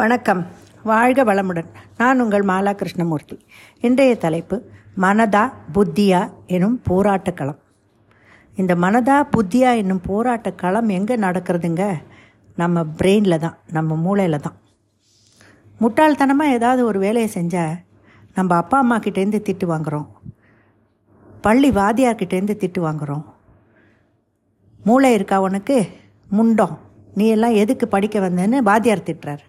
வணக்கம். வாழ்க வளமுடன். நான் உங்கள் மாலா கிருஷ்ணமூர்த்தி. இன்றைய தலைப்பு மனதா புத்தியா எனும் போராட்ட களம். இந்த மனதா புத்தியா என்னும் போராட்ட களம் எங்கே நடக்கிறதுங்க? நம்ம பிரெயினில் தான் நம்ம மூளையில் தான். முட்டாள்தனமாக ஏதாவது ஒரு வேலையை செஞ்சால் நம்ம அப்பா அம்மா கிட்டேருந்து திட்டு வாங்குகிறோம் பள்ளி வாத்தியார்கிட்டேருந்து திட்டு வாங்குகிறோம் மூளை இருக்கா உனக்கு? முண்டம். நீ எல்லாம் எதுக்கு படிக்க வந்தேன்னு வாத்தியார் திட்டுறாரு.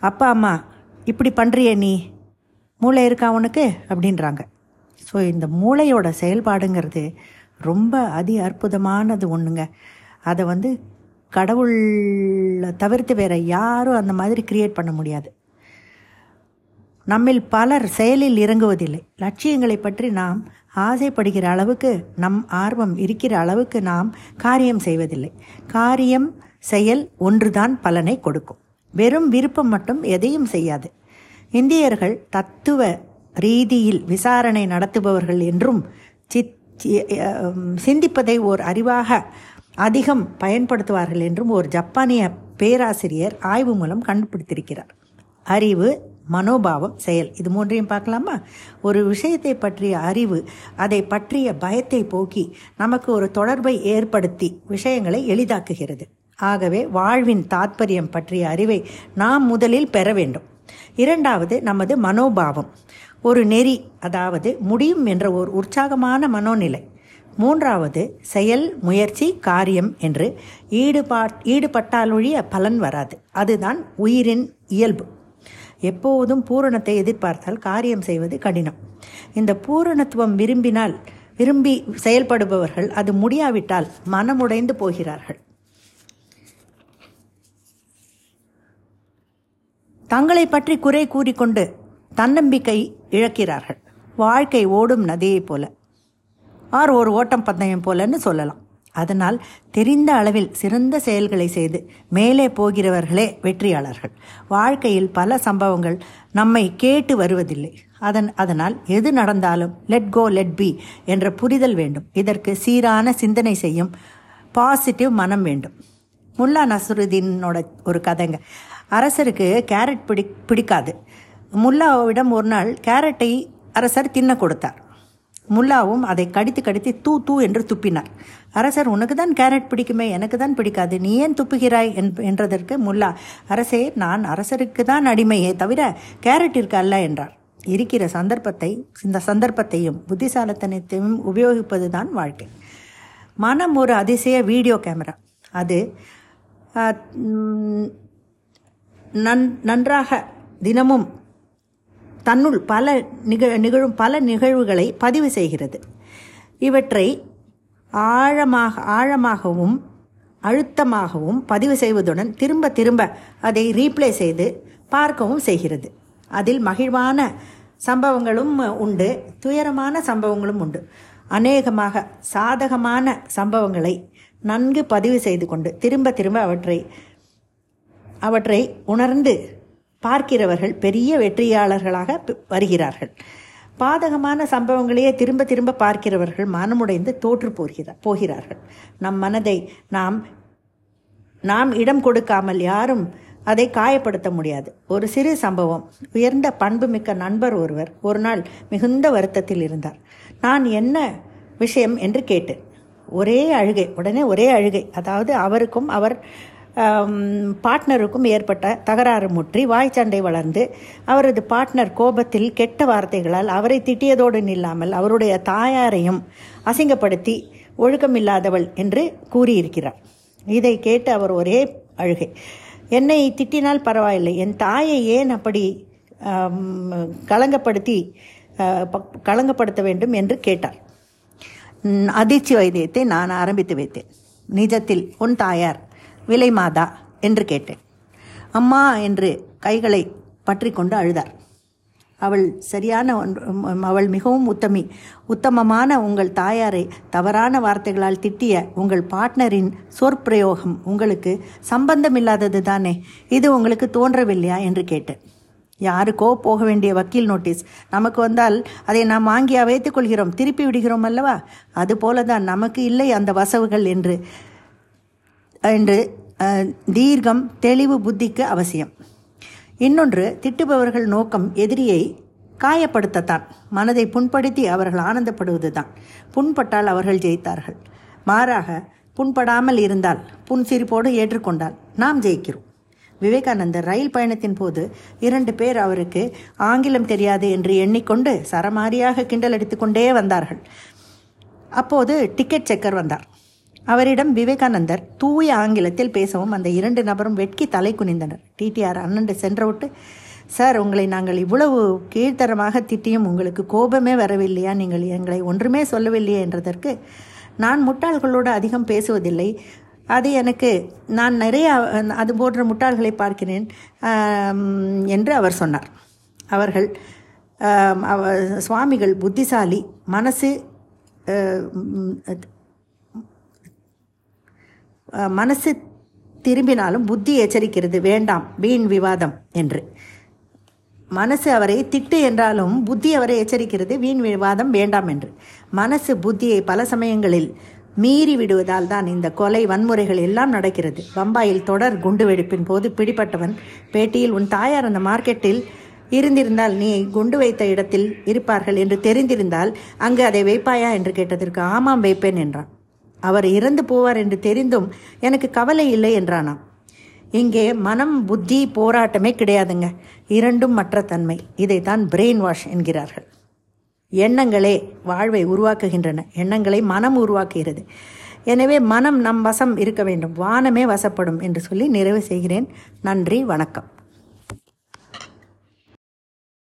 அப்பா அம்மா இப்படி பண்ணுறியே நீ? மூளை இருக்கா உனக்கு? அப்படின்றாங்க. ஸோ இந்த மூளையோட செயல்பாடுங்கிறது ரொம்ப அதி அற்புதமானது ஒன்றுங்க அதை வந்து கடவுளை தவிர்த்து வேறு யாரும் அந்த மாதிரி கிரியேட் பண்ண முடியாது. நம்மில் பலர் செயலில் இறங்குவதில்லை. லட்சியங்களை பற்றி நாம் ஆசைப்படுகிற அளவுக்கு நம் ஆர்வம் இருக்கிற அளவுக்கு நாம் காரியம் செய்வதில்லை. காரியம் செயல் ஒன்றுதான் பலனை கொடுக்கும். வெறும் விருப்பம் மட்டும் எதையும் செய்யாது. இந்தியர்கள் தத்துவ ரீதியில் விசாரணை நடத்துபவர்கள் என்றும் சித் சிந்திப்பதை ஓர் அறிவாக அதிகம் பயன்படுத்துவார்கள் என்றும் ஒரு ஜப்பானிய பேராசிரியர் ஆய்வு மூலம் கண்டுபிடித்திருக்கிறார். அறிவு மனோபாவம் செயல் இது மூன்றையும் பார்க்கலாமா? ஒரு விஷயத்தை பற்றிய அறிவு அதை பற்றிய பயத்தை போக்கி நமக்கு ஒரு தொடர்பை ஏற்படுத்தி விஷயங்களை எளிதாக்குகிறது. ஆகவே வாழ்வின் தாத்பரியம் பற்றிய அறிவை நாம் முதலில் பெற வேண்டும். இரண்டாவது நமது மனோபாவம். ஒரு நெறி அதாவது முடியும் என்ற ஒரு உற்சாகமான மனோநிலை. மூன்றாவது செயல் முயற்சி காரியம் என்று ஈடுபாட் ஈடுபட்டாலொழிய பலன் வராது. அதுதான் உயிரின் இயல்பு. எப்போதும் பூரணத்தை எதிர்பார்த்தால் காரியம் செய்வது கடினம். இந்த பூரணத்துவம் விரும்பினால் விரும்பி செயல்படுபவர்கள் அது முடியாவிட்டால் மனமுடைந்து போகிறார்கள். தங்களை பற்றி குறை கூறிக்கொண்டு தன்னம்பிக்கை இழக்கிறார்கள். வாழ்க்கை ஓடும் நதியைப் போல. ஆர் ஒரு ஓட்டம் பந்தயம் போலன்னு சொல்லலாம். அதனால் தெரிந்த அளவில் சிறந்த செயல்களை செய்து மேலே போகிறவர்களே வெற்றியாளர்கள். வாழ்க்கையில் பல சம்பவங்கள் நம்மை கேட்டு வருவதில்லை. அதன் அதனால் எது நடந்தாலும் லெட் கோ லெட் பி என்ற புரிதல் வேண்டும். இதற்கு சீரான சிந்தனை செய்யும் பாசிட்டிவ் மனம் வேண்டும். முல்லா நசருதீனோட ஒரு கதைங்க. அரசருக்கு கேரட் பிடி பிடிக்காது. முல்லாவிடம் ஒரு நாள் கேரட்டை அரசர் தின்ன கொடுத்தார். முல்லாவும் அதை கடித்து கடித்து தூ தூ என்று துப்பினார். அரசர் உனக்கு தான் கேரட் பிடிக்குமே எனக்கு தான் பிடிக்காது நீ ஏன் துப்புகிறாய்? என்றதற்கு முல்லா அரசே நான் அரசருக்கு தான் அடிமையே தவிர கேரட்டிற்கு அல்ல என்றார். இருக்கிற சந்தர்ப்பத்தை இந்த சந்தர்ப்பத்தையும் புத்திசாலத்தனத்தையும் உபயோகிப்பது தான் வாழ்க்கை. மனம் ஒரு அதிசய வீடியோ கேமரா. அது நன் நன்றாக தினமும் தன்னுள் பல நிக நிகழும் பல நிகழ்வுகளை பதிவு செய்கிறது. இவற்றை ஆழமாக ஆழமாகவும் அழுத்தமாகவும் பதிவு செய்வதுடன் திரும்ப திரும்ப அதை ரீப்ளே செய்து பார்க்கவும் செய்கிறது. அதில் மகிழ்வான சம்பவங்களும் உண்டு துயரமான சம்பவங்களும் உண்டு. அநேகமாக சாதகமான சம்பவங்களை நன்கு பதிவு செய்து கொண்டு திரும்ப திரும்ப அவற்றை அவற்றை உணர்ந்து பார்க்கிறவர்கள் பெரிய வெற்றியாளர்களாக வருகிறார்கள். பாதகமான சம்பவங்களையே திரும்ப திரும்ப பார்க்கிறவர்கள் மனமுடைந்து தோற்று போகிறார் போகிறார்கள். நம் மனதை நாம் நாம் இடம் கொடுக்காமல் யாரும் அதை காயப்படுத்த முடியாது. ஒரு சிறு சம்பவம். உயர்ந்த பண்புமிக்க நண்பர் ஒருவர் ஒரு நாள் மிகுந்த வருத்தத்தில் இருந்தார். நான் என்ன விஷயம்? என்று கேட்டேன் ஒரே அழுகை. உடனே ஒரே அழுகை. அதாவது அவருக்கும் அவர் பார்ட்னருக்கும் ஏற்பட்ட தகராறு முற்றி. வாய் சண்டை வளர்ந்து அவரது பார்ட்னர் கோபத்தில் கெட்ட வார்த்தைகளால் அவரை திட்டியதோடு நில்லாமல் அவருடைய தாயாரையும் அசிங்கப்படுத்தி ஒழுக்கமில்லாதவள் என்று கூறியிருக்கிறார். இதை கேட்டு அவர் ஒரே அழுகை. என்னை திட்டினால் பரவாயில்லை. என் தாயை ஏன் அப்படி களங்கப்படுத்தி களங்கப்படுத்த வேண்டும்? என்று கேட்டார். அதிர்ச்சி வைத்தியத்தை நான் ஆரம்பித்து வைத்தேன். நிஜத்தில் உன் தாயார் விலை மாதா என்று கேட்டேன். அம்மா என்று கைகளை பற்றி கொண்டு அழுதார். அவள் சரியான அவள் மிகவும் உத்தமி உத்தமமான உங்கள் தாயாரை தவறான வார்த்தைகளால் திட்டிய உங்கள் பார்ட்னரின் சொற்பிரயோகம் உங்களுக்கு சம்பந்தமில்லாதது தானே? இது உங்களுக்கு தோன்றவில்லையா? என்று கேட்டேன். யாருக்கோ போக வேண்டிய வக்கீல் நோட்டீஸ் நமக்கு வந்தால் அதை நாம் வாங்கியா வைத்துக் கொள்கிறோம் திருப்பி விடுகிறோம் அல்லவா? அதுபோல தான் நமக்கு இல்லை அந்த வசவுகள் என்று என்று தீர்க்கம் தெளிவு புத்திக்கு அவசியம். இன்னொன்று திட்டுபவர்கள் நோக்கம் எதிரியை காயப்படுத்தத்தான். மனதை புண்படுத்தி அவர்கள் ஆனந்தப்படுவதுதான். புண்பட்டால் அவர்கள் ஜெயித்தார்கள். மாறாக புண்படாமல் இருந்தால் புன்சிரிப்போடு ஏற்றுக்கொண்டால் நாம் ஜெயிக்கிறோம். விவேகானந்தர் ரயில் பயணத்தின் போது இரண்டு பேர் அவருக்கு ஆங்கிலம் தெரியாது என்று எண்ணிக்கொண்டு சரமாரியாக கிண்டல் அடித்துக்கொண்டே வந்தார்கள். அப்போது டிக்கெட் செக்கர் வந்தார். அவரிடம் விவேகானந்தர் தூய ஆங்கிலத்தில் பேசவும் அந்த இரண்டு நபரும் வெட்கி தலை குனிந்தனர். டிடிஆர் அண்ணன் சென்றவிட்டு சார் உங்களை நாங்கள் இவ்வளவு கீழ்த்தரமாக திட்டியும் உங்களுக்கு கோபமே வரவில்லையா? நீங்கள் எங்களை ஒன்றுமே சொல்லவில்லையே? என்றதற்கு நான் முட்டாள்களோடு அதிகம் பேசுவதில்லை. அது எனக்கு நான் நிறைய அது போன்ற முட்டாள்களை பார்க்கிறேன் என்று அவர் சொன்னார். அவர்கள் அவ- சுவாமிகள் புத்திசாலி மனசு மனசு திரும்பினாலும் புத்தி எச்சரிக்கிறது வேண்டாம் வீண் விவாதம் என்று. மனசு அவரை திட்டு என்றாலும் புத்தி அவரை எச்சரிக்கிறது வீண் விவாதம் வேண்டாம் என்று. மனசு புத்தியை பல சமயங்களில் மீறி விடுவதால் தான் இந்த கொலை வன்முறைகள் எல்லாம் நடக்கிறது. பம்பாயில் தொடர் குண்டுவெடிப்பின் போது பிடிபட்டவன் பேட்டியில் உன் தாயார் அந்த மார்க்கெட்டில் இருந்திருந்தால் நீ குண்டு வைத்த இடத்தில் இருப்பார்கள் என்று தெரிந்திருந்தால் அங்கு அதை வைப்பாயா? என்று கேட்டதற்கு ஆமாம் வைப்பேன் என்றான். அவர் இறந்து போவார் என்று தெரிந்தும் எனக்கு கவலை இல்லை என்றானாம். இங்கே மனம் புத்தி போராட்டமே கிடையாதுங்க. இரண்டும் மற்ற தன்மை. இதைத்தான் பிரெயின் வாஷ் என்கிறார்கள். எண்ணங்களே வாழ்வை உருவாக்குகின்றன. எண்ணங்களை மனம் உருவாக்குகிறது. எனவே மனம் நம் வசம் இருக்க வேண்டும். வானமே வசப்படும் என்று சொல்லி நிறைவு செய்கிறேன். நன்றி வணக்கம்.